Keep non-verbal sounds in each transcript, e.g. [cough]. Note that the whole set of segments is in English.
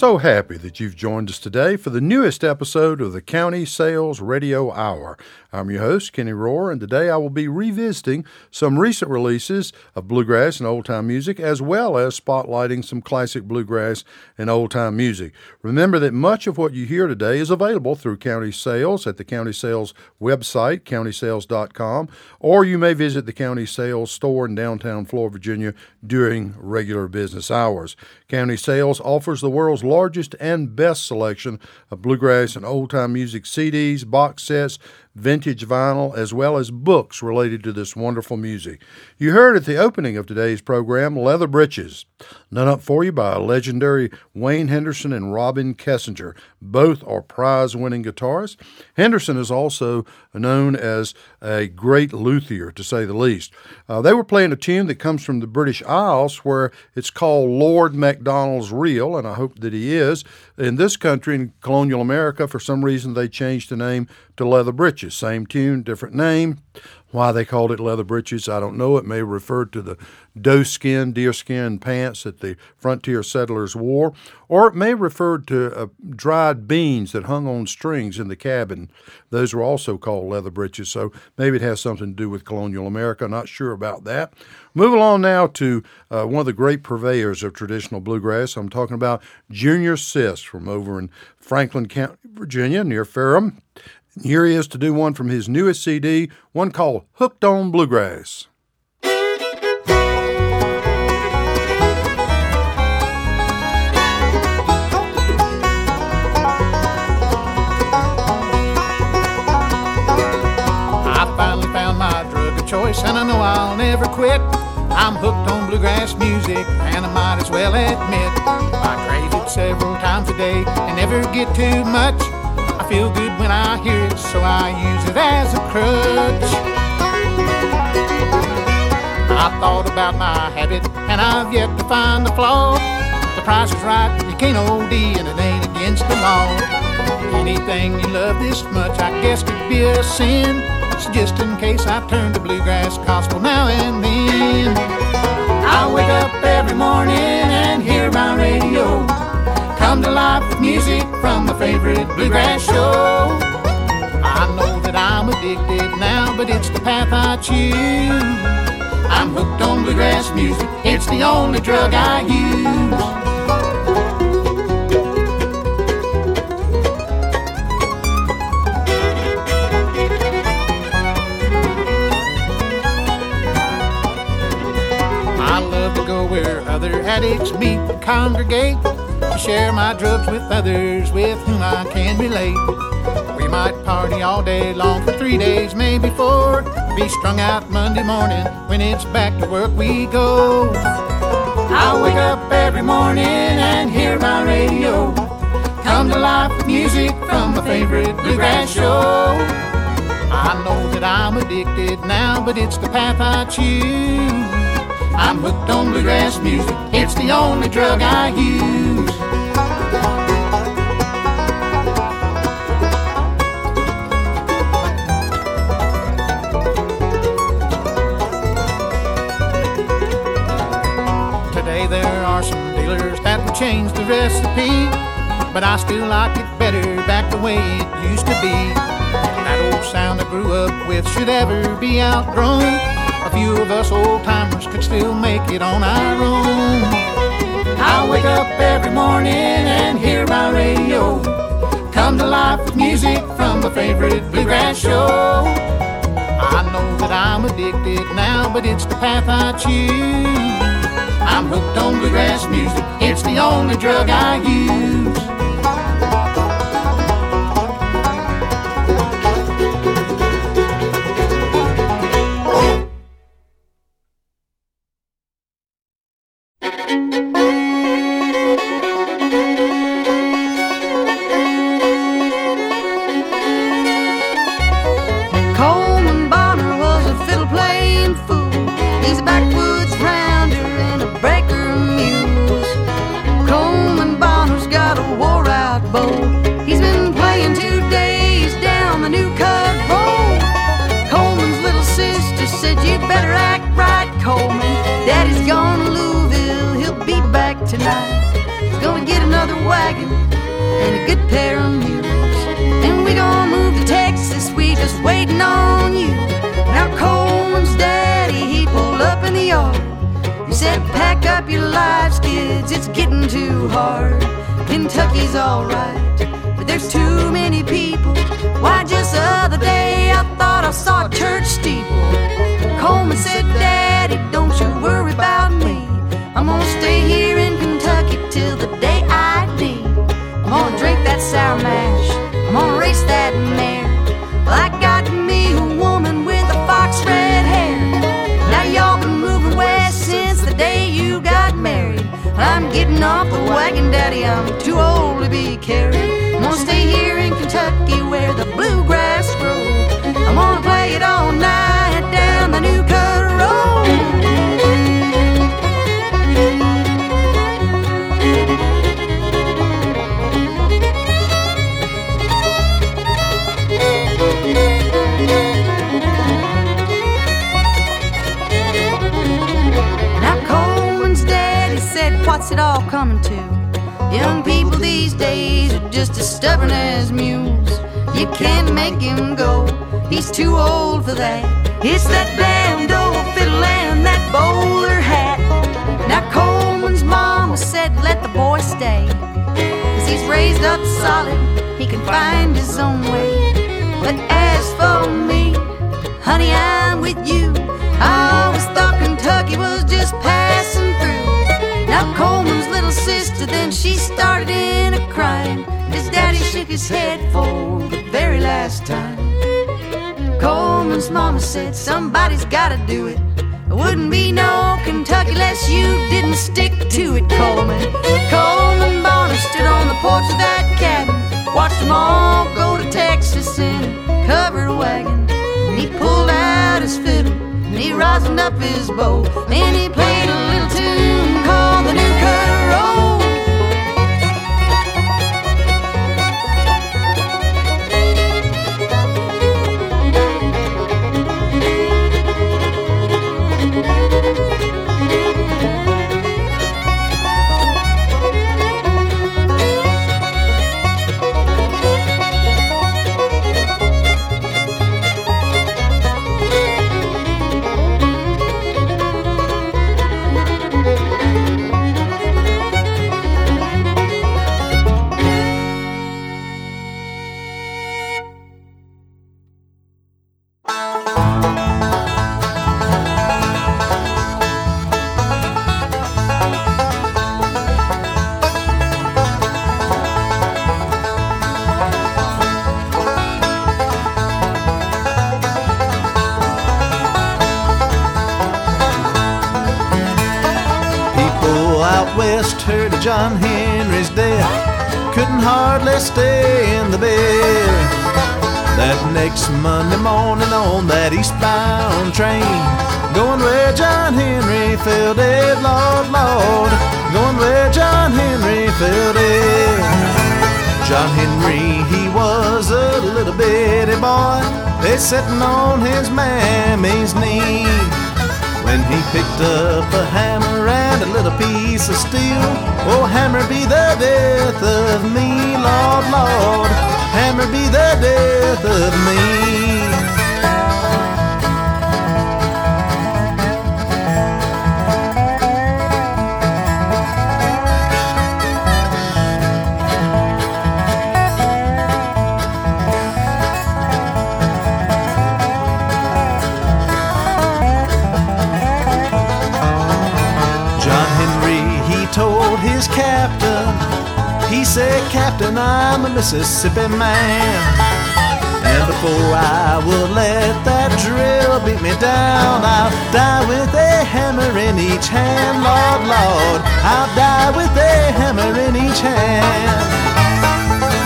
So happy that you've joined us today for the newest episode of the County Sales Radio Hour. I'm your host, Kinney Rorrer, and today I will be revisiting some recent releases of bluegrass and old time music, as well as spotlighting some classic bluegrass and old time music. Remember that much of what you hear today is available through County Sales at the County Sales website, countysales.com, or you may visit the County Sales store in downtown Floyd, Virginia during regular business hours. County Sales offers the world's largest and best selection of bluegrass and old time music CDs, box sets, vintage vinyl, as well as books related to this wonderful music. You heard at the opening of today's program Leather Breeches, done up for you by legendary Wayne Henderson and Robin Kessinger. Both are prize winning guitarists. Henderson is also known as a great luthier, to say the least. Uh, they were playing a tune that comes from the British Isles where it's called Lord MacDonald's Reel, and I hope that he is. In this country, in colonial America, for some reason, they changed the name to Leather Breeches. Same tune, different name. Why they called it leather breeches, I don't know. It may refer to the doeskin, deerskin pants that the frontier settlers wore, or it may refer to uh, dried beans that hung on strings in the cabin. Those were also called leather breeches, so maybe it has something to do with colonial America. Not sure about that. Move along now to uh, one of the great purveyors of traditional bluegrass. I'm talking about Junior Sisk from over in Franklin County, Virginia, near Ferrum. Here he is to do one from his newest CD, one called Hooked on Bluegrass. Choice, and I know I'll never quit. I'm hooked on bluegrass music, and I might as well admit I crave it several times a day and never get too much. Feel good when I hear it, so I use it as a crutch. I thought about my habit, and I've yet to find the flaw. The price is right, you can't OD, and it ain't against the law. Anything you love this much, I guess could be a sin. So just in case I turn to bluegrass gospel now and then. I wake up every morning and hear my radio. Come to life with music from my favorite bluegrass show. I know that I'm addicted now, but it's the path I choose. I'm hooked on bluegrass music, it's the only drug I use. I love to go where other addicts meet and congregate share my drugs with others with whom I can relate. We might party all day long for three days, maybe four. Be strung out Monday morning when it's back to work we go. I wake up every morning and hear my radio. Come to life with music from my favorite bluegrass show. I know that I'm addicted now, but it's the path I choose. I'm hooked on bluegrass music, it's the only drug I use. Dealers that will change the recipe, but I still like it better back the way it used to be. That old sound I grew up with should ever be outgrown. A few of us old timers could still make it on our own. I wake up every morning and hear my radio. Come to life with music from my favorite bluegrass show. I know that I'm addicted now, but it's the path I choose. I'm hooked on bluegrass music, it's the only drug I use. Better act right, Coleman. Daddy's gone to Louisville, he'll be back tonight. He's gonna get another wagon and a good pair of mules. And we gonna move to Texas, we just waiting on you. Now Coleman's daddy, he pulled up in the yard. He said, pack up your lives, kids, it's getting too hard. Kentucky's alright, but there's too many people. Why, just the other day I thought I saw a church steeple. Coleman said, Daddy, don't you worry about me. I'm gonna stay here in Kentucky till the day I die. I'm gonna drink that sour mash, I'm gonna race that mare. Well, I got me a woman with a fox red hair. Now y'all been moving west since the day you got married. I'm getting off the wagon, Daddy. I'm too old to be carried. I'm gonna stay here in the bluegrass grows. I'm gonna play it all night down the New Cut Road. Now Coleman's daddy said, What's it all coming to? Young people these days are just as stubborn as mules. You can't make him go, he's too old for that. It's that damned old fiddle and that bowler hat. Now Coleman's mama said, Let the boy stay. Cause he's raised up solid, he can find his own way. But as for me, honey, I'm with you. I always thought Kentucky was just passing through. Now Coleman's little sister, then she started in a crying. His daddy shook his head for the very last time. Coleman's mama said, Somebody's gotta do it. It wouldn't be no Kentucky unless you didn't stick to it, Coleman. Coleman Bonner stood on the porch of that cabin, watched them all go to Texas in a covered wagon. And he pulled out his fiddle and he rosined up his bow. and he played a little sitting on his mammy's knee. When he picked up a hammer and a little piece of steel, oh, hammer be the death of me, Lord, Lord, hammer be the death of me. Captain, I'm a Mississippi man. And before I would let that drill beat me down, I'll die with a hammer in each hand, Lord, Lord. I'll die with a hammer in each hand.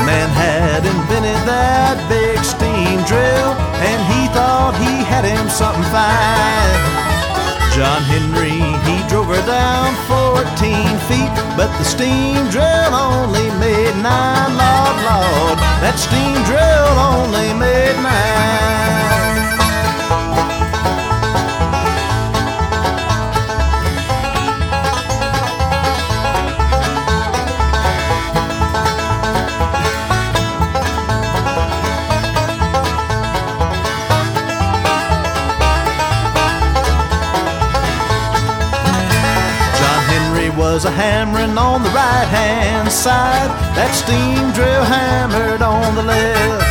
Man had invented that big steam drill, and he thought he had him something fine. John Henry, he drove her down 14 feet, but the steam drill only made nine, Lord, Lord. That steam drill only made nine. Was a hammering on the right hand side, that steam drill hammered on the left.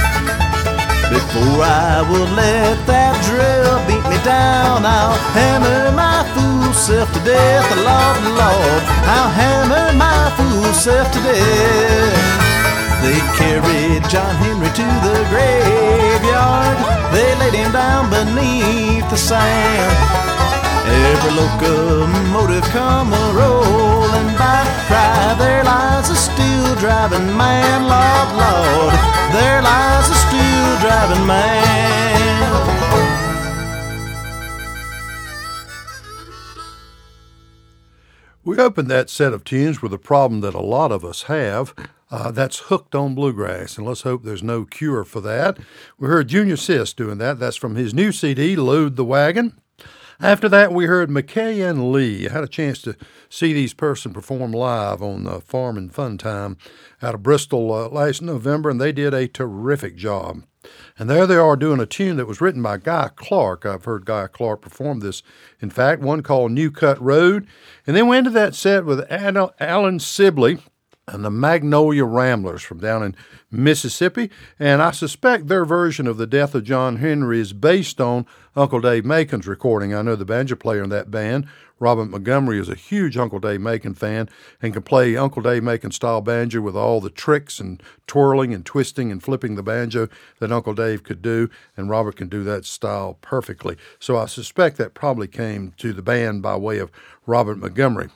Before I would let that drill beat me down, I'll hammer my fool self to death. Lord, Lord, I'll hammer my fool self to death. They carried John Henry to the graveyard. They laid him down beneath the sand. Every locomotive come a. Cry, there lies a steel driving man, Lord, Lord. There lies a steel driving man. We opened that set of tunes with a problem that a lot of us have. Uh, that's hooked on bluegrass, and let's hope there's no cure for that. We heard Junior Sisk doing that. That's from his new CD, Load the Wagon. After that, we heard McKay and Lee. I had a chance to see these person perform live on the Farm and Fun Time out of Bristol uh, last November, and they did a terrific job. And there they are doing a tune that was written by Guy Clark. I've heard Guy Clark perform this, in fact, one called New Cut Road. And then we ended that set with Alan Sibley and the Magnolia Ramblers from down in Mississippi. And I suspect their version of The Death of John Henry is based on Uncle Dave Macon's recording. I know the banjo player in that band, Robert Montgomery, is a huge Uncle Dave Macon fan and can play Uncle Dave Macon style banjo with all the tricks and twirling and twisting and flipping the banjo that Uncle Dave could do. And Robert can do that style perfectly. So I suspect that probably came to the band by way of Robert Montgomery.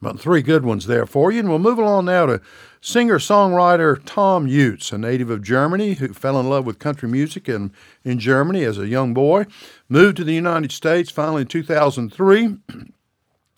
About three good ones there for you. And we'll move along now to singer songwriter Thomm Jutz, a native of Germany who fell in love with country music in, in Germany as a young boy, moved to the United States finally in 2003. [clears throat]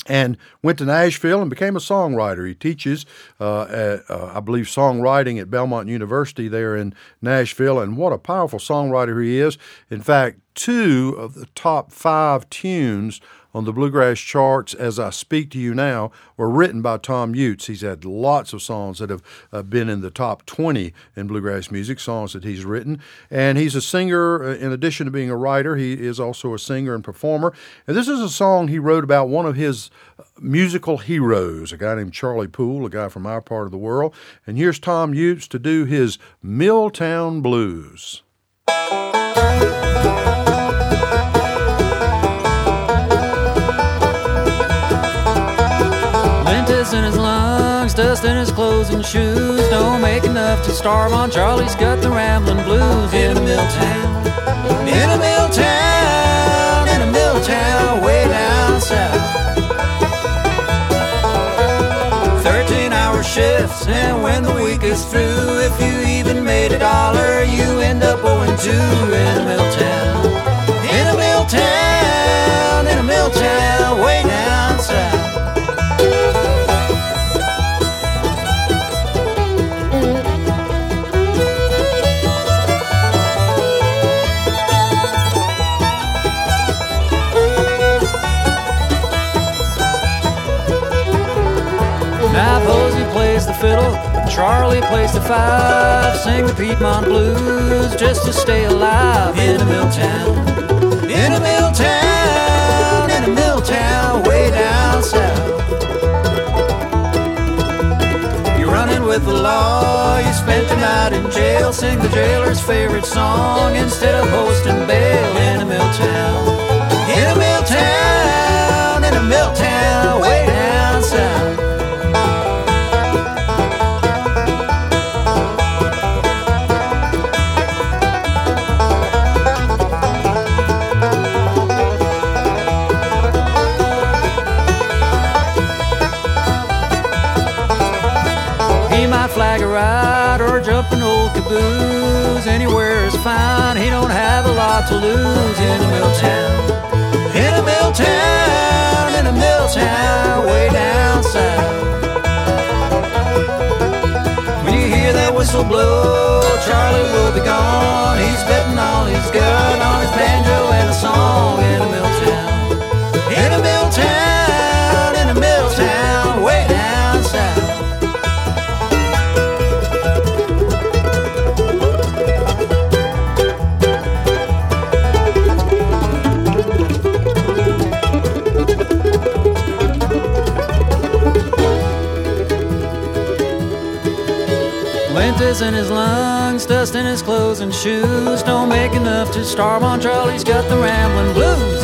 and went to Nashville and became a songwriter. He teaches, uh, at, uh, I believe, songwriting at Belmont University there in Nashville, and what a powerful songwriter he is. In fact, two of the top five tunes on the bluegrass charts as I speak to you now were written by Thomm Jutz. He's had lots of songs that have uh, been in the top 20 in bluegrass music, songs that he's written. And he's a singer, uh, in addition to being a writer, he is also a singer and performer. And this is a song he wrote about one of his uh, musical heroes, a guy named Charlie Poole, a guy from our part of the world. And here's Thomm Jutz to do his Milltown Blues. Dust in his clothes and shoes. Don't make enough to starve on. Charlie's got the rambling blues in a mill town. In a mill town, in a mill town, way down south. Thirteen hour shifts, and when the week is through, if you even made a dollar, you end up owing two in a mill town. In a mill town, in a mill town, Charlie plays the five. Sing the Piedmont blues just to stay alive in a mill town. In a mill town, in a mill town, way down south. You're running with the law, you spent the night in jail. Sing the jailer's favorite song instead of hosting bail in a mill town. Lose in a mill town. In a mill town, in a mill town, way down south. When you hear that whistle blow, Charlie will be gone. He's betting all he's got on his banjo and a song in a mill town. in his lungs, dust in his clothes and shoes. Don't make enough to starve on Charlie's got the rambling blues.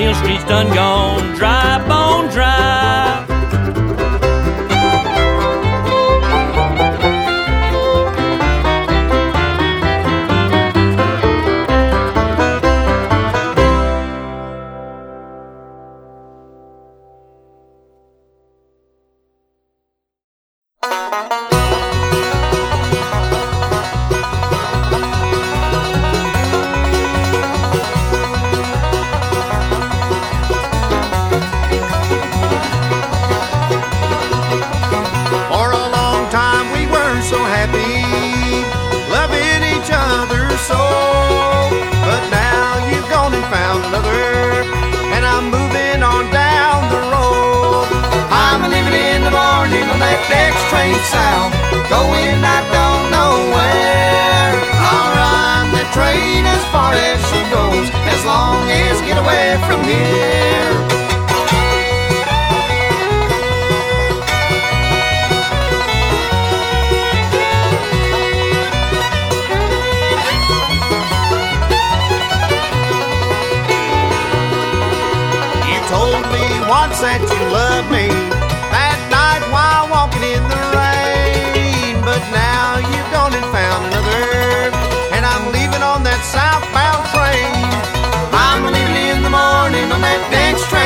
Beale Street's done gone dry. X train south, going I don't know where. I'll ride the train as far as she goes, as long as get away from here. You told me once that you love me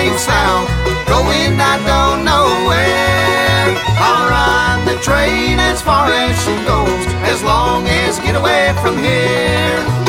same sound. Going, I don't know where. I'll ride the train as far as she goes, as long as get away from here.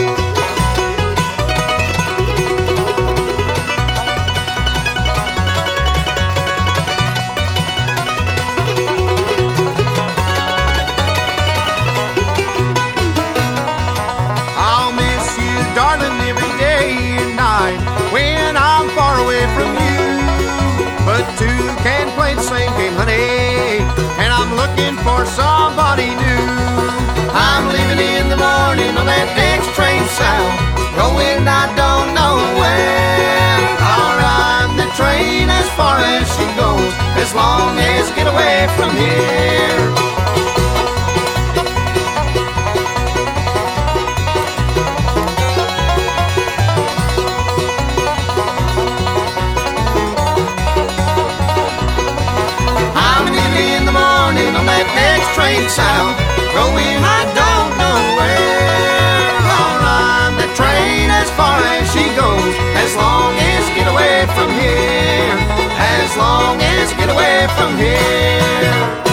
sound, going I don't know where. I'll ride the train as far as she goes, as long as get away from here. next train sound. Going, I don't know where. Get away from here.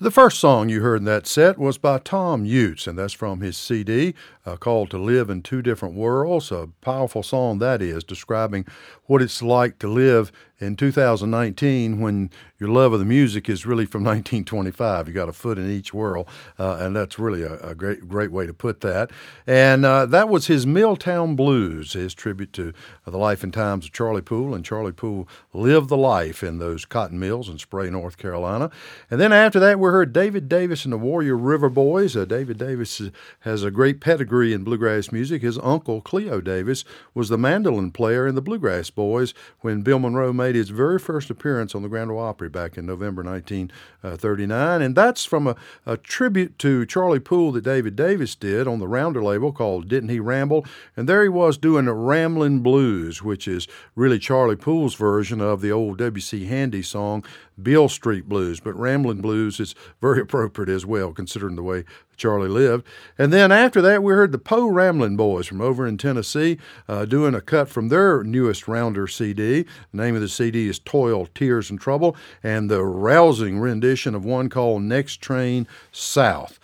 The first song you heard in that set was by Thomm Jutz, and that's from his CD uh, called To Live in Two Different Worlds. A powerful song that is, describing what it's like to live in 2019 when your love of the music is really from [laughs] 1925. You got a foot in each world, uh, and that's really a, a, great, great way to put that. And uh, that was his Milltown Blues, his tribute to the life and times of Charlie Poole. And Charlie Poole lived the life in those cotton mills in Spray, North Carolina. And then after that, we heard David Davis and the Warrior River Boys. Uh, David Davis has a great pedigree in bluegrass music. His uncle, Cleo Davis, was the mandolin player in the Bluegrass Boys when Bill Monroe made his very first appearance on the Grand Ole Opry back in November 1939. And that's from a, a tribute to Charlie Poole that David Davis did on the Rounder label called Didn't He Ramble? And there he was doing Ramblin' Blues, which is really Charlie Poole's version of the old W.C. Handy song, Beale Street Blues. But Ramblin' Blues is very [laughs] appropriate as well, considering the way Charlie lived. And then after that, we heard the Po' Ramblin' Boys from over in Tennessee uh, doing a cut from their newest Rounder CD. The name of the CD is Toil, Tears, and Trouble, and the rousing rendition of one called Next Train South.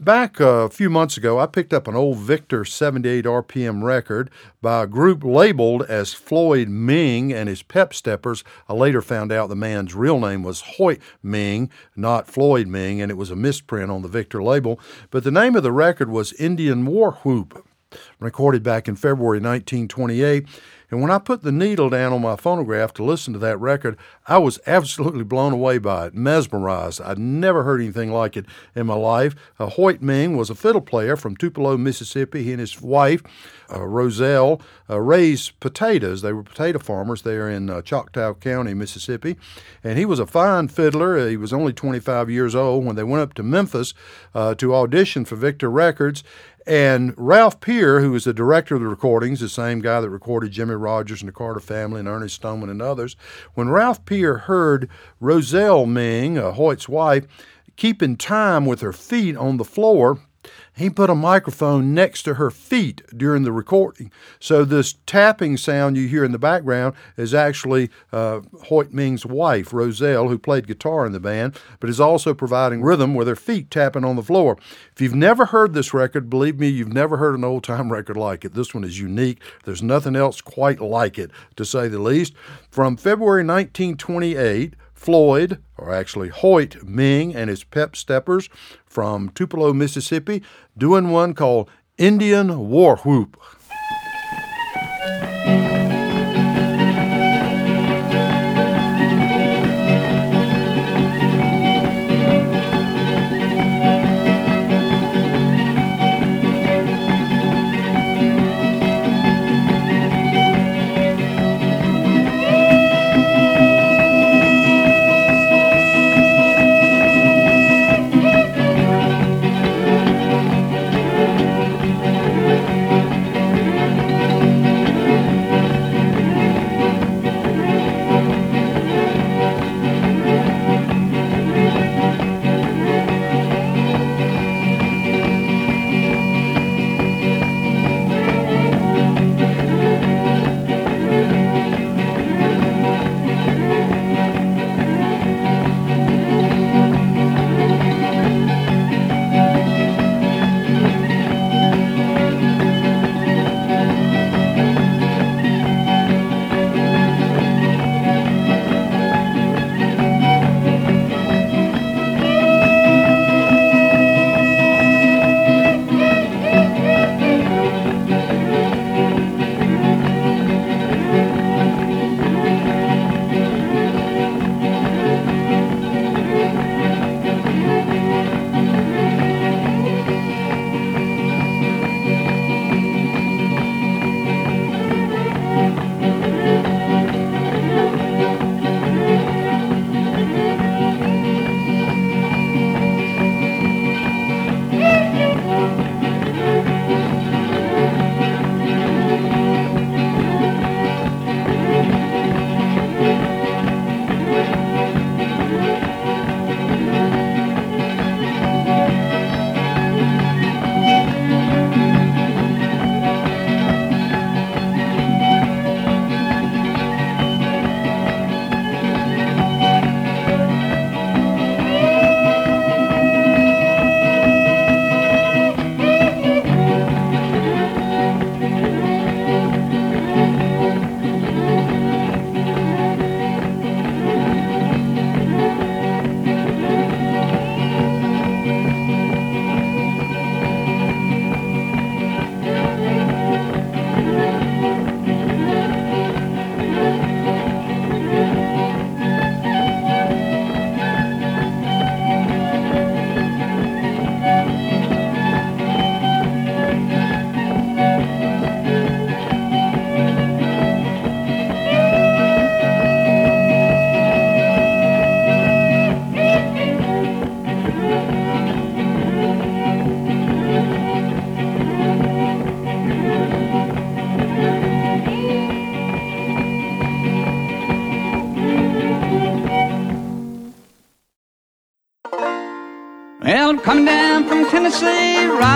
Back a few months ago, I picked up an old Victor 78 RPM record by a group labeled as Floyd Ming and his Pep Steppers. I later found out the man's real name was Hoyt Ming, not Floyd Ming, and it was a misprint on the Victor label. But the name of the record was Indian War Whoop, recorded back in February 1928. And when I put the needle down on my phonograph to listen to that record, I was absolutely blown away by it, mesmerized. I'd never heard anything like it in my life. Uh, Hoyt Ming was a fiddle player from Tupelo, Mississippi. He and his wife, uh, Roselle, uh, raised potatoes. They were potato farmers there in uh, Choctaw County, Mississippi. And he was a fine fiddler. He was only 25 years old when they went up to Memphis uh, to audition for Victor Records. And Ralph Peer, who was the director of the recordings, the same guy that recorded Jimmie Rodgers and the Carter Family and Ernest Stoneman and others, when Ralph Peer heard Roselle Ming, uh, Hoyt's wife, keeping time with her feet on the floor, he put a microphone next to her feet during the recording. So this tapping sound you hear in the background is actually uh, Hoyt Ming's wife, Roselle, who played guitar in the band, but is also providing rhythm with her feet tapping on the floor. If you've never heard this record, believe me, you've never heard an old time [laughs] record like it. This one is unique. There's nothing else quite like it, to say the least. From February 1928, Floyd, or actually Hoyt Ming and his Pep Steppers from Tupelo, Mississippi, doing one called Indian War Whoop.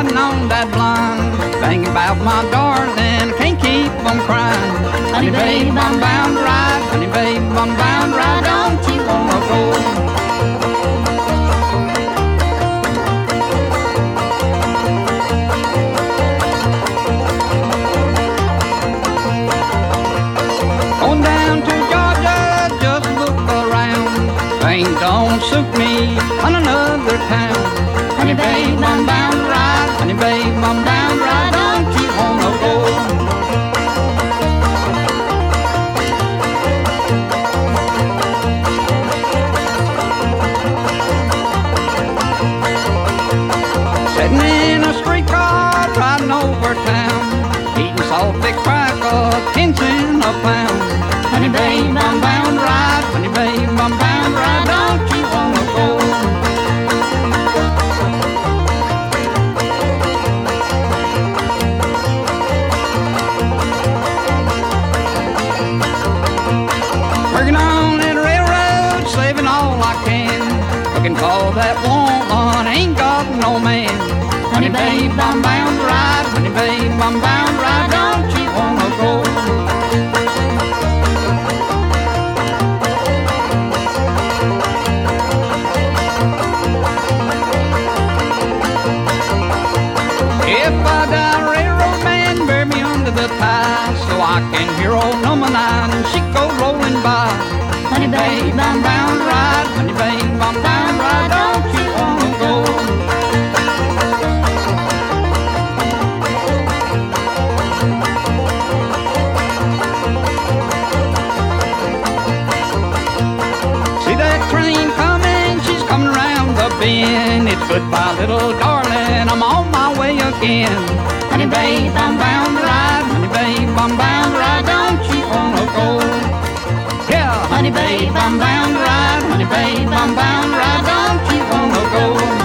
Riding on that blind, thinking about my darling, can't keep from crying. Honey, babe, I'm bound ride. Honey, babe, I'm bound ride. Don't you wanna go? Going down to Georgia, just look around. Things don't suit me on another town. Honey, babe, I'm bound goodbye, little darling, I'm on my way again. Honey, babe, I'm bound to ride. Honey, babe, I'm bound to ride. Don't you wanna go? Yeah, honey, babe, I'm bound to ride. Honey, babe, I'm bound to ride. Don't you wanna go?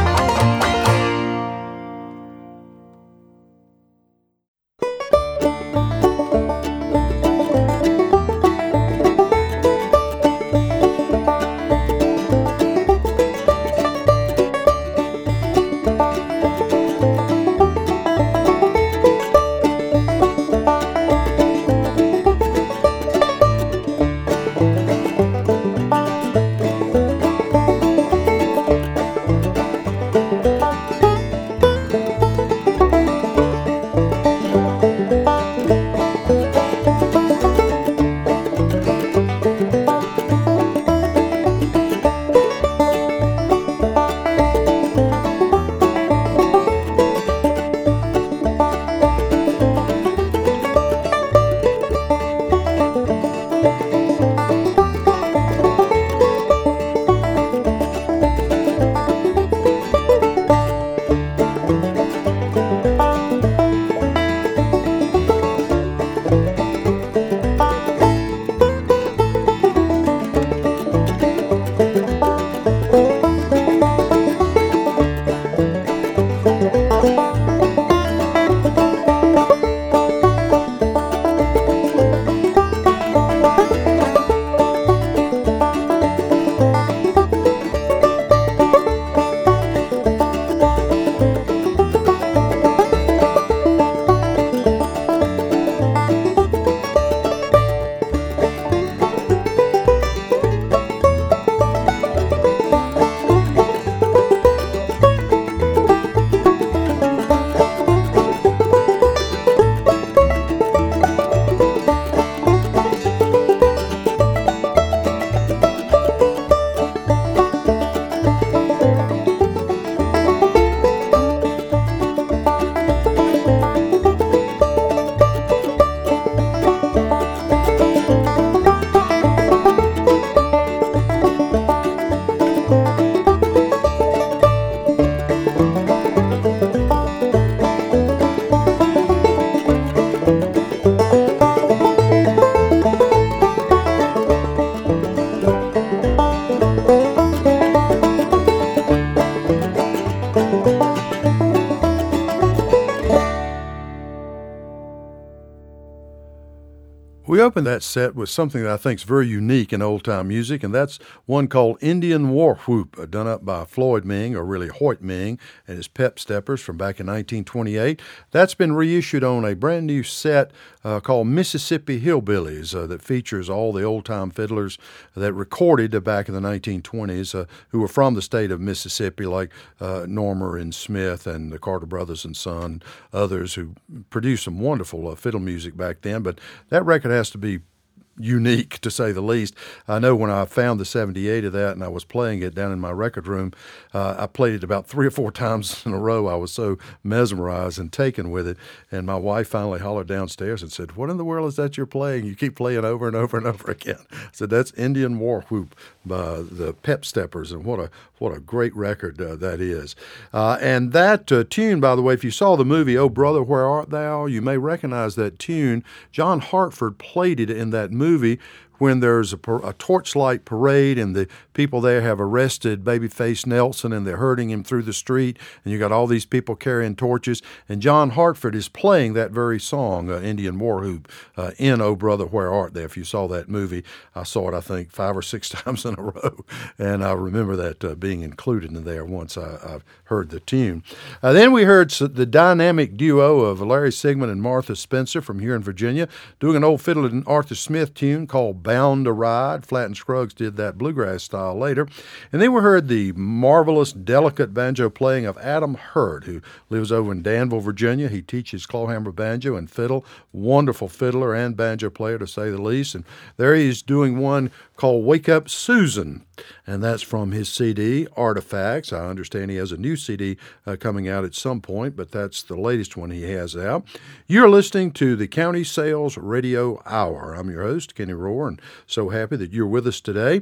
Opened that set with something that I think is very unique in old time music, and that's one called Indian War Whoop, done up by Floyd Ming, or really Hoyt Ming, and his Pep Steppers from back in 1928. That's been reissued on a brand new set uh, called Mississippi Hillbillies uh, that features all the old time fiddlers that recorded back in the 1920s uh, who were from the state of Mississippi, like uh, Narmour and Smith and the Carter Brothers and Son, others who produced some wonderful uh, fiddle music back then. But that record has to be unique to say the least. I know when I found the 78 of that and I was playing it down in my record room, uh, I played it about three or four [laughs] times in a row. I was so mesmerized and taken with it. And my wife finally hollered downstairs and said, What in the world is that you're playing? You keep playing over and over and over [laughs] again. I said, That's Indian War Whoop by the Pep Steppers. And what a, what a great record uh, that is. Uh, and that uh, tune, by the way, if you saw the movie, Oh Brother, Where Art Thou? You may recognize that tune. John Hartford played it in that movie movie when there's a, a, torchlight parade and the people there have arrested babyface Nelson and they're herding him through the street and you got all these people carrying torches. And John Hartford is playing that very song uh, Indian War Whoop uh, in Oh Brother Where Art Thou? If you saw that movie I saw it I think five or six [laughs] times in a row. And I remember that uh, being included in there once I, I heard the tune. Uh, then we heard the dynamic duo of Larry Sigmon and Martha Spencer from here in Virginia doing an old fiddle and Arthur Smith tune called Bound to Ride. Flatt and Scruggs did that bluegrass style later. And then we heard the marvelous, delicate banjo playing of Adam Hurt, who lives over in Danville, Virginia. He teaches clawhammer banjo and fiddle. Wonderful fiddler and banjo player, to say the least. And there he's doing one called Wake Up Susan and that's from his CD, Artifacts. I understand he has a new CD uh, coming out at some point, but that's the latest one he has out. You're listening to the County Sales Radio Hour. I'm your host, Kinney Rorrer, and so happy that you're with us today.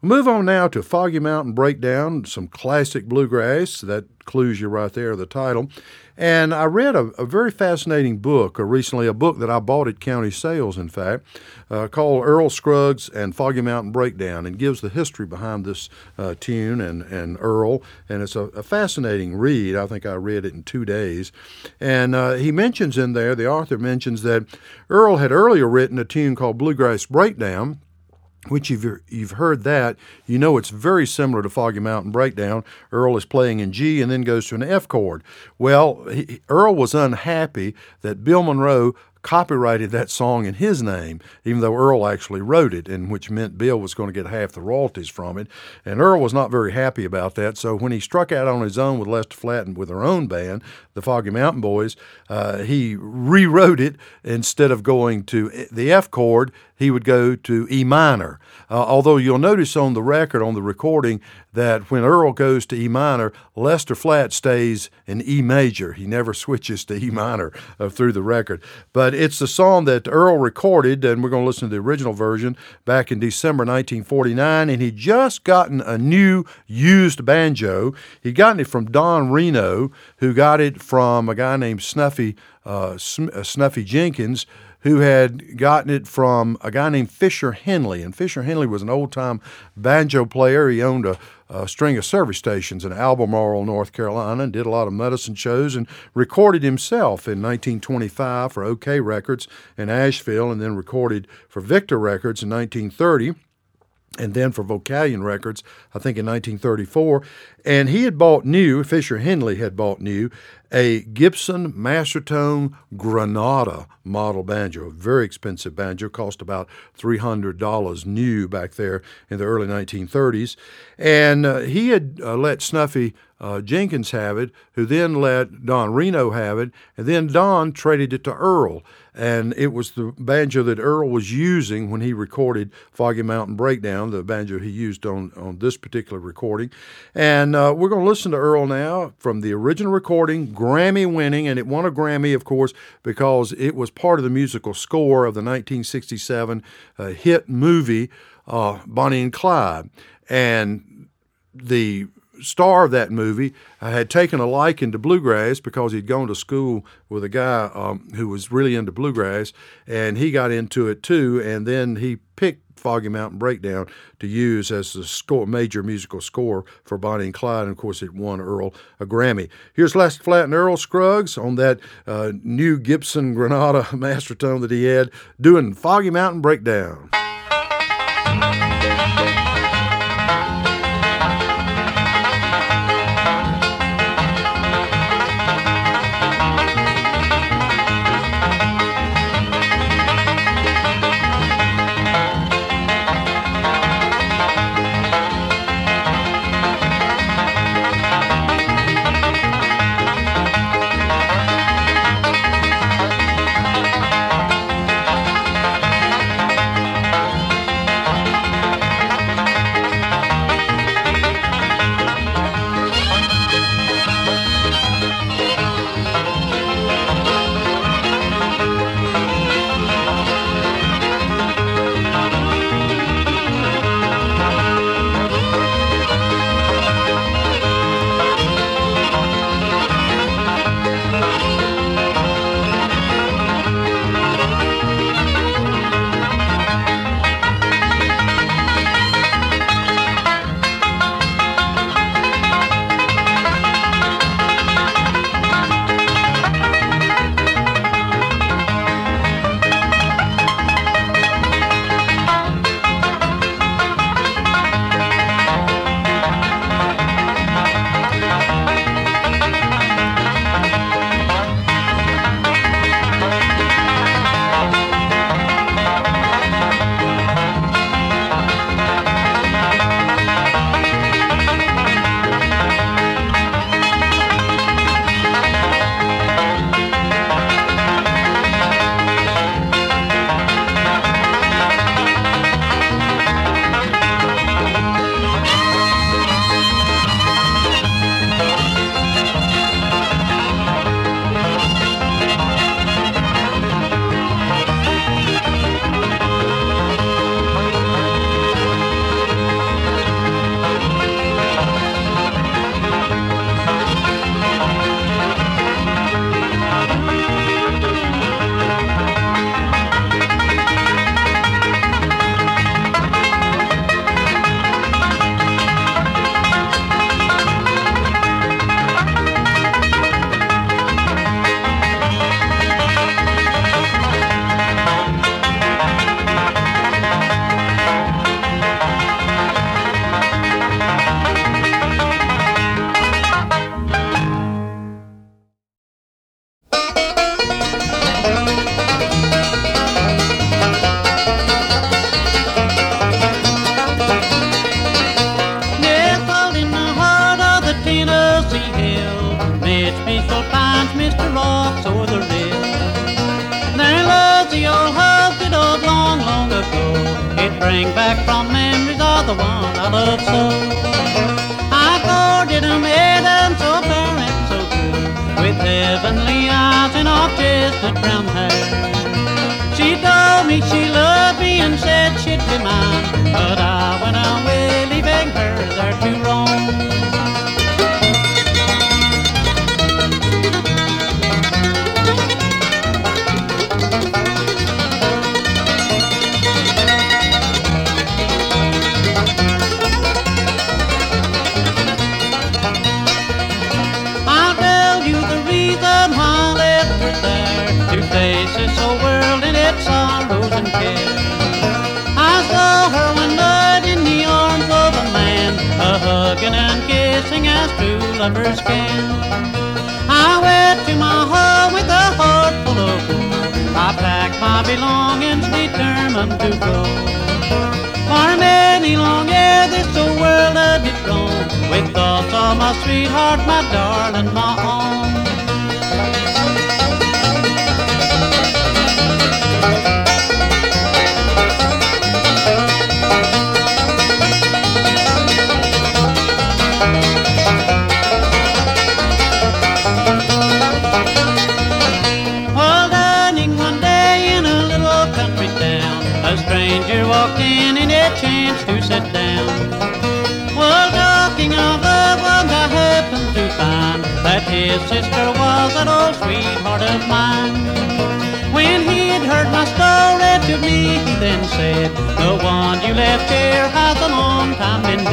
We'll move on now to Foggy Mountain Breakdown, some classic bluegrass. That clues you right there, the title. And I read a, a very fascinating book recently, a book that I bought at County Sales, in fact, uh, called Earl Scruggs and Foggy Mountain Breakdown, and gives the history behind this uh, tune and, and Earl. And it's a, a, fascinating read. I think I read it in two days. And uh, he mentions in there, the author mentions that Earl had earlier written a tune called Bluegrass Breakdown which you've, you've heard that, you know it's very similar to Foggy Mountain Breakdown. Earl is playing in G and then goes to an F chord. Well, he, Earl was unhappy that Bill Monroe copyrighted that song in his name, even though Earl actually wrote it, and which meant Bill was going to get half the royalties from it. And Earl was not very happy about that. So when he struck out on his own with Lester Flatt and with their own band, the Foggy Mountain Boys, uh, he rewrote it instead of going to the F chord, he would go to E minor. Uh, although you'll notice on the record, on the recording, that when Earl goes to E minor, Lester Flatt stays in E major. He never [laughs] switches to E minor uh, through the record. But it's the song that Earl recorded, and we're going to listen to the original version back in December 1949. And he'd just gotten a new used banjo. He'd gotten it from Don Reno, who got it from a guy named Snuffy, uh, Snuffy Jenkins who had gotten it from a guy named Fisher Hendley. And Fisher Hendley was an old time banjo player. He owned a, a, string of service stations in Albemarle, North Carolina, and did a lot of medicine shows and recorded himself in 1925 for OKeh Records in Asheville and then recorded for Victor Records in 1930 and then for Vocalion Records, I think in 1934. And he had bought new, Fisher Hendley had bought new, a Gibson Mastertone Granada model banjo, a very expensive banjo, cost about $300 new back there in the early 1930s. And uh, he had uh, let Snuffy uh, Jenkins have it, who then let Don Reno have it, and then Don traded it to Earl. And it was the banjo that Earl was using when he recorded Foggy Mountain Breakdown, the banjo he used on, on this particular recording. And uh, we're going to listen to Earl now from the original recording, Grammy winning, and it won a Grammy, of course, because it was part of the musical score of the 1967 uh, hit movie uh, Bonnie and Clyde. And the star of that movie uh, had taken a liking to bluegrass because he'd gone to school with a guy um, who was really into bluegrass, and he got into it too. And then he picked Foggy Mountain Breakdown to use as the score, major musical score for Bonnie and Clyde. And of course, it won Earl a Grammy. Here's Les Flatt and Earl Scruggs on that uh, new Gibson Granada [laughs] master tone that he had doing Foggy Mountain Breakdown.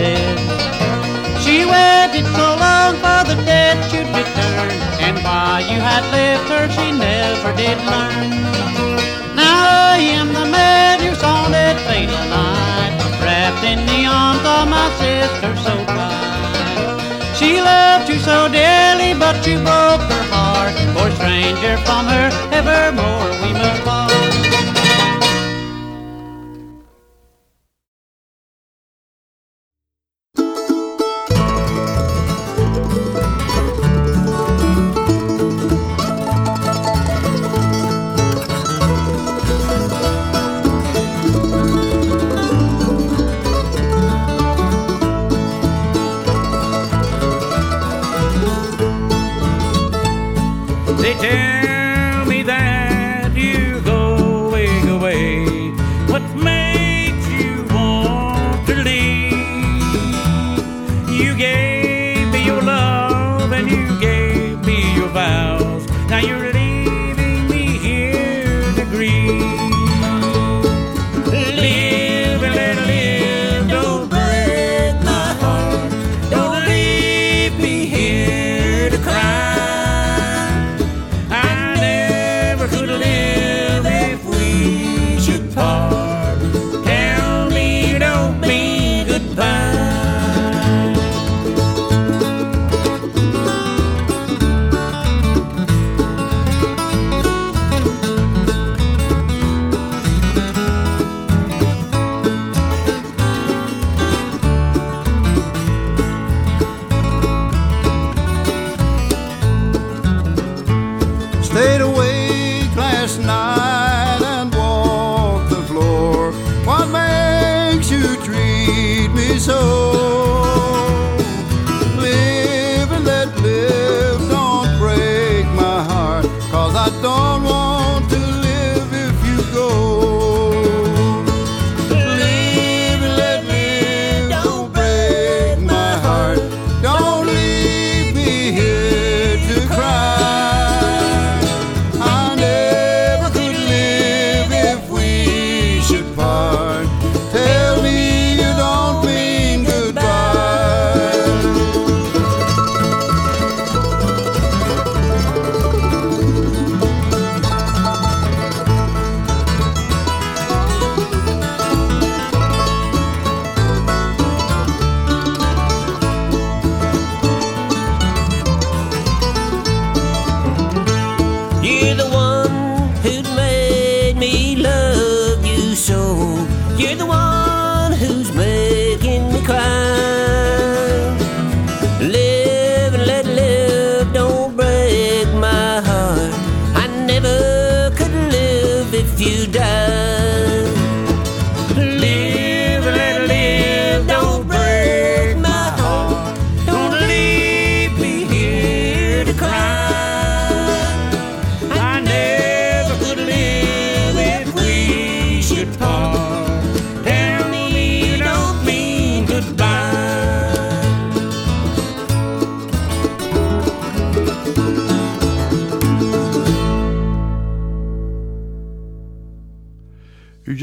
Dead. She waited so long for the debt you'd return, and why you had left her she never did learn. Now I am the man you saw that fatal night, wrapped in the arms of my sister so kind. She loved you so dearly, but you broke her heart. For stranger from her, evermore we must part.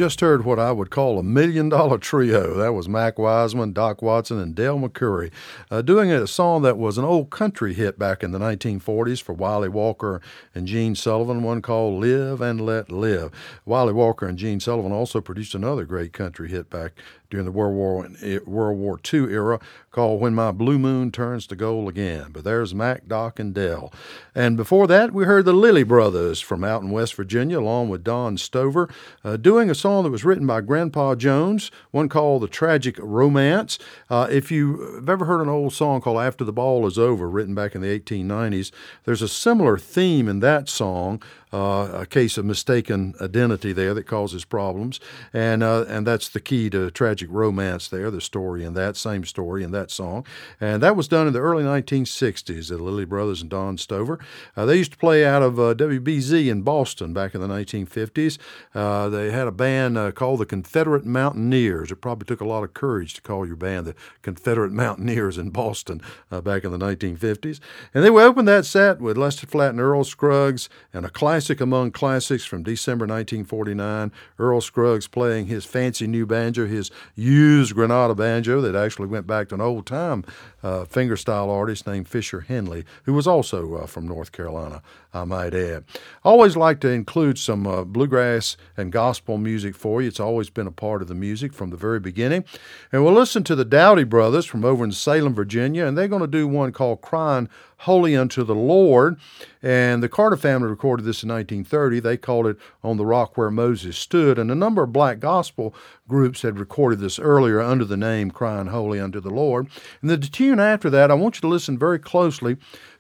Just heard what I would call a million dollar trio. That was Mac Wiseman, Doc Watson, and Del McCoury, uh, doing a song that was an old country hit back in the 1940s for Wiley Walker and Gene Sullivan, one called Live and Let Live. Wiley Walker and Gene Sullivan also produced another great country hit back during the World War World War II era called "When My Blue Moon Turns to Gold Again." But there's Mac, Doc, and Del. And before that, we heard the Lilly Brothers from out in West Virginia, along with Don Stover, uh, doing a song that was written by Grandpa Jones, one called "The Tragic Romance." Uh, if you've ever heard an old song called "After the Ball Is Over," written back in the 1890s, there's a similar theme in that song uh, a case of mistaken identity there that causes problems, and uh, and that's the key to tragic romance there. The story in that same story in that song, and that was done in the early 1960s. The Lilly Brothers and Don Stover. Uh, they used to play out of uh, WBZ in Boston back in the 1950s. Uh, they had a band uh, called the Confederate Mountaineers. It probably took a lot of courage to call your band the Confederate Mountaineers in Boston back in the 1950s. And they would open that set with Lester Flatt and Earl Scruggs and a classic among classics from December 1949. Earl Scruggs playing his fancy new banjo, his used Granada banjo that actually went back to an old time uh, fingerstyle artist named Fisher Hendley, who was also uh, from North Carolina, I might add. I always like to include some uh, bluegrass and gospel music for you. It's always been a part of the music from the very beginning. And we'll listen to the Dowdy Brothers from over in Salem, Virginia, and they're going to do one called Crying Holy Unto the Lord. And the Carter family recorded this in 1930. They called it On the Rock Where Moses Stood. And a number of black gospel groups had recorded this earlier under the name Crying Holy Unto the Lord. And the tune after that, I want you to listen very closely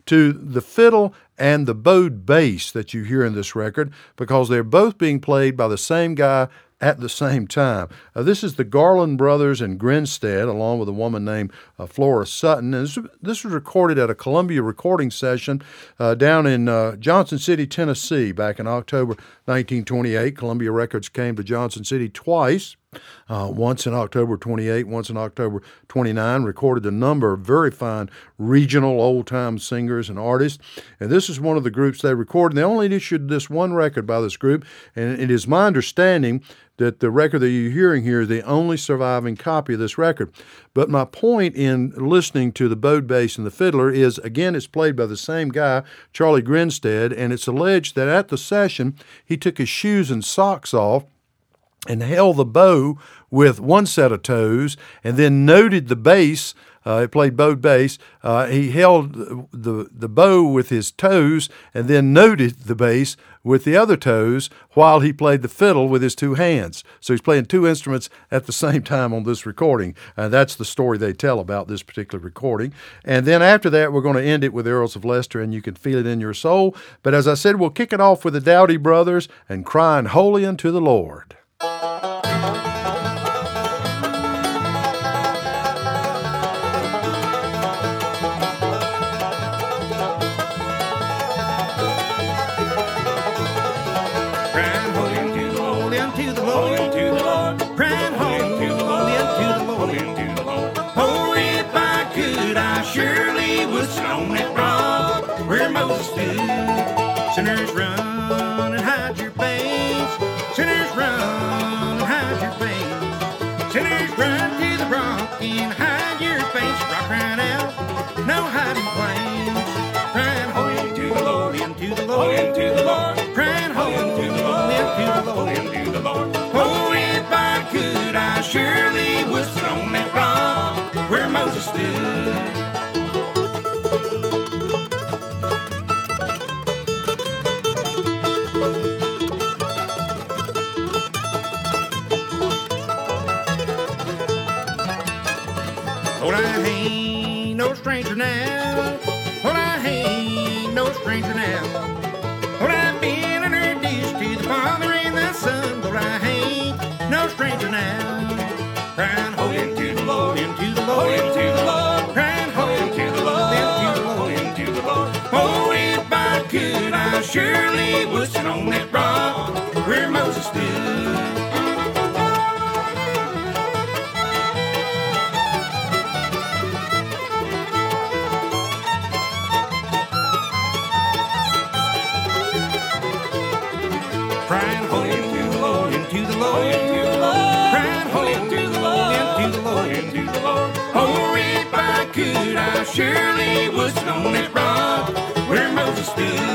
to the fiddle and the bowed bass that you hear in this record because they're both being played by the same guy at the same time. Uh, this is the Garland brothers in Grinstead, along with a woman named uh, Flora Sutton. And this, this, was recorded at a Columbia recording session uh, down in uh, Johnson City, Tennessee, back in October 1928. Columbia Records came to Johnson City twice. Uh, once in October 28, once in October 29, recorded a number of very fine regional old time singers and artists. And this is one of the groups they recorded. They only issued this one record by this group, and it is my understanding that the record that you're hearing here is the only surviving copy of this record. But my point in listening to the bowed bass and the fiddler is again, it's played by the same guy, Charlie Grinstead, and it's alleged that at the session he took his shoes and socks off and held the bow with one set of toes and then noted the bass uh, he played bowed bass. Uh, he held the the bow with his toes and then noted the bass with the other toes while he played the fiddle with his two hands. So he's playing two instruments at the [laughs] same time on this recording. And that's the story they tell about this particular recording. And then after that, we're going to end it with Earls of Leicester, and you can feel it in your soul. But as I said, we'll kick it off with the Dowdy Brothers and crying holy unto the Lord. Crying hide your. Rock crying out, no hiding place. Crying holy unto the Lord, unto the Lord, unto the Lord. Crying holy unto the Lord, unto the Lord, unto the Lord. Oh, if I could, I surely would sit on that rock where Moses stood. Stranger now. Lord, I've been introduced to the Father and the Son. Lord, I ain't no stranger now. Crying holy unto the Lord, into the Lord, into the Lord. Crying holy unto the Lord, into the Lord, the Lord. Oh, if I could, I surely would sit on that rock where Moses stood. I surely sit on that rock where Moses stood.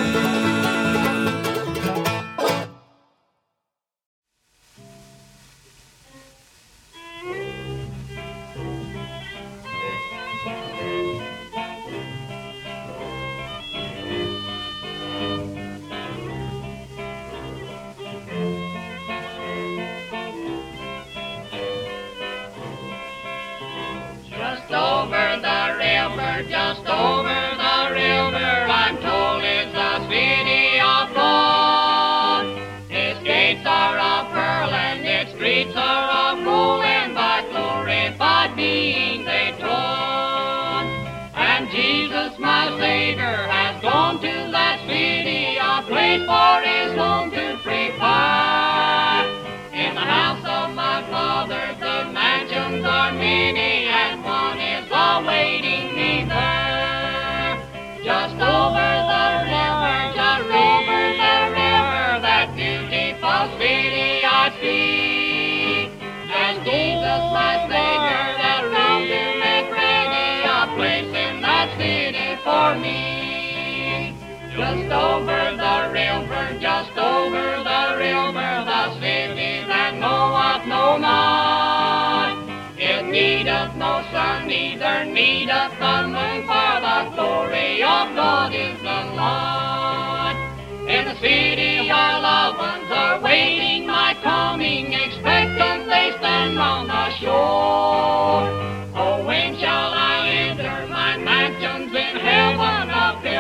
For me. Just over the river, just over the river, the city that knoweth no night. It needeth no sun, neither needeth the moon, for the glory of God is the light. In the city while loved ones are waiting my coming, expectant they stand on the shore. Oh, when shall I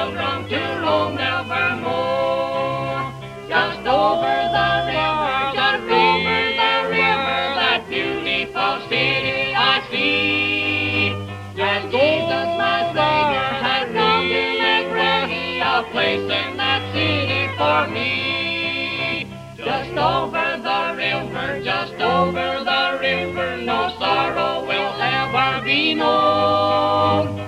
a pilgrim to roam nevermore? Just over the river, just over the river, that beautiful city I see. And Jesus, my Savior, has come to make ready a place in that city for me. Just over the river, just over the river, no sorrow will ever be known.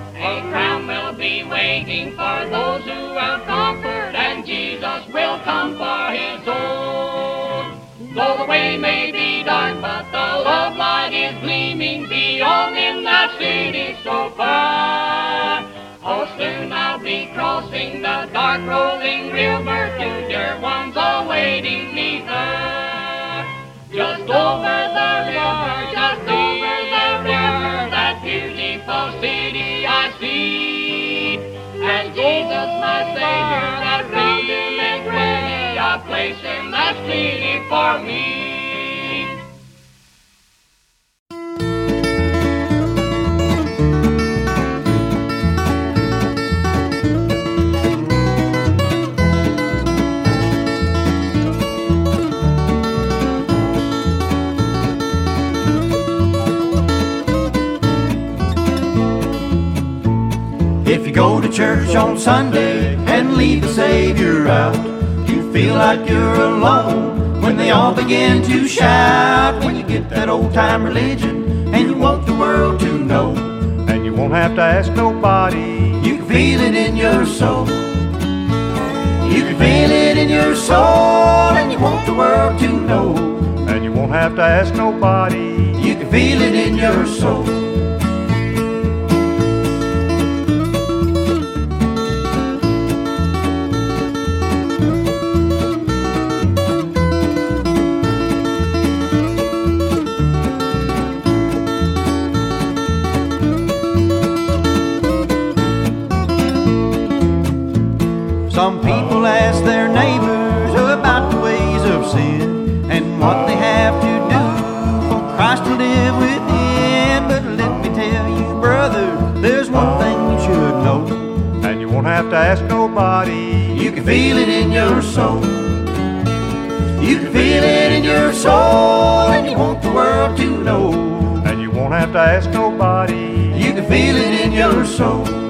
Waiting for those who have conquered, and Jesus will come for his own. Though the way may be dark, but the love light is gleaming beyond in that city so far. Oh, soon I'll be crossing the dark rolling river to dear ones awaiting me there. Just over the river, just over the river, that beautiful city I see. Jesus, my Savior, that round to make a place in that city for me. Church on Sunday and leave the Savior out, you feel like you're alone when they all begin to shout. When you get that old time religion and you want the world to know, And you won't have to ask nobody. you can feel it in your soul. You can feel it in your soul and you want the world to know. And you won't have to ask nobody. You can feel it in your soul. Some people ask their neighbors about the ways of sin and what they have to do for Christ to live within. But let me tell you, brother, there's one thing you should know. And you won't have to ask nobody. You can feel it in your soul. You can feel it in your soul, and you want the world to know. And you won't have to ask nobody. You can feel it in your soul.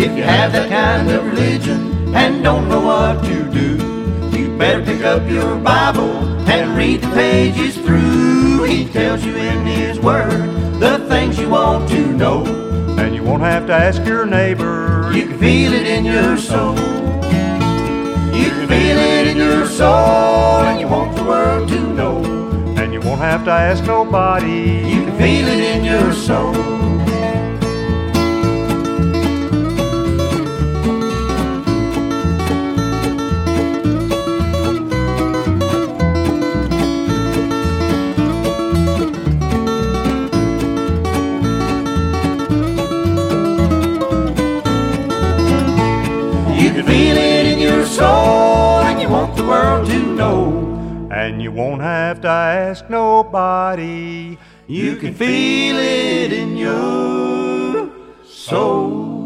If you have that kind of religion and don't know what to do, you better pick up your Bible and read the pages through. He tells you in His Word the things you want to know. And you won't have to ask your neighbor. You can feel it in your soul. You can feel it in your soul, and you want the world to know. And you won't have to ask nobody. You can feel it in your soul. To know. And you won't have to ask nobody. You can feel it in your soul.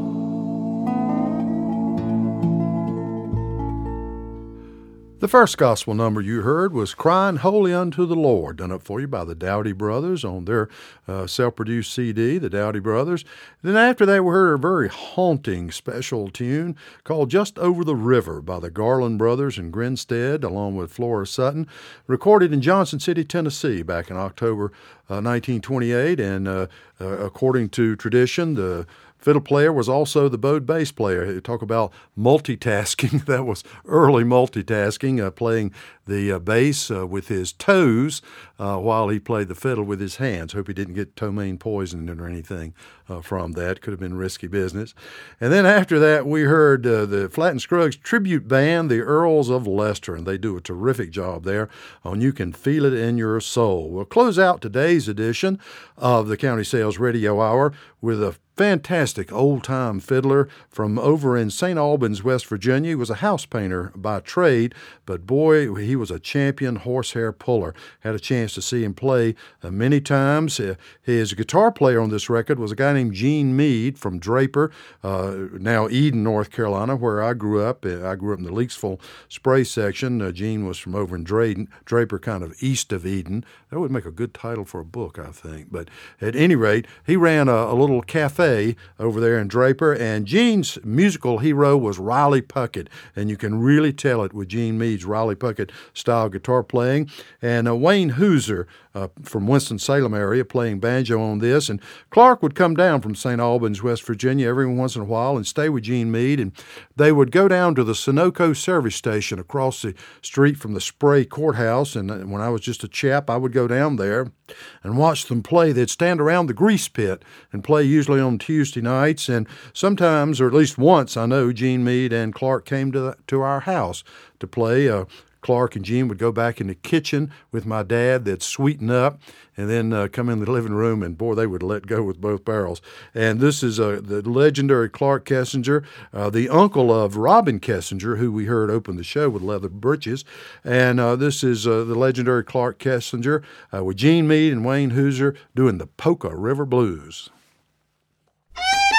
The first gospel number you heard was Crying Holy Unto the Lord, done up for you by the Dowdy Brothers on their uh, self produced CD, The Dowdy Brothers. Then after that, we heard a very haunting special tune called Just Over the River by the Garland Brothers and Grinstead, along with Flora Sutton, recorded in Johnson City, Tennessee, back in October uh, 1928. And uh, uh, according to tradition, the Fiddle player was also the bowed bass player. Talk about multitasking. [laughs] that was early multitasking, uh, playing the uh, bass uh, with his toes uh, while he played the fiddle with his hands. Hope he didn't get ptomaine poisoning or anything uh, from that. Could have been risky business. And then after that, we heard uh, the Flatt and Scruggs tribute band, the Earls of Leicester, and they do a terrific job there on You Can Feel It in Your Soul. We'll close out today's edition of the County Sales Radio Hour with a fantastic old time fiddler from over in St. Albans, West Virginia. He was a house painter by trade, but boy, he was a champion horsehair puller. Had a chance to see him play uh, many times. Uh, his guitar player on this record was a guy named Gene Meade from Draper, uh, now Eden, North Carolina, where I grew up. Uh, I grew up in the Leaksville Spray section. Uh, Gene was from over in Drayton, Draper, kind of east of Eden. That would make a good title for a book, I think. But at any rate, he ran a, a little cafe over there in Draper, and Gene's musical hero was Riley Puckett, and you can really tell it with Gene Meade's Riley Puckett style guitar playing. And uh, Wayne Hooser uh, from Winston-Salem area playing banjo on this. And Clark would come down from St. Albans, West Virginia every once in a while and stay with Gene Mead. And they would go down to the Sunoco service station across the street from the Spray Courthouse. And uh, when I was just a chap, I would go down there and watch them play. They'd stand around the grease pit and play usually on Tuesday nights. And sometimes, or at least once, I know Gene Meade and Clark came to, to our house to play. Uh, Clark and Gene would go back in the kitchen with my dad. They'd sweeten up and then uh, come in the living room, and boy, they would let go with both barrels. And this is uh, the legendary Clark Kessinger, uh, the uncle of Robin Kessinger, who we heard open the show with Leather Breeches. And uh, this is uh, the legendary Clark Kessinger uh, with Gene Meade and Wayne Hooser doing the Poca River Blues. Hey!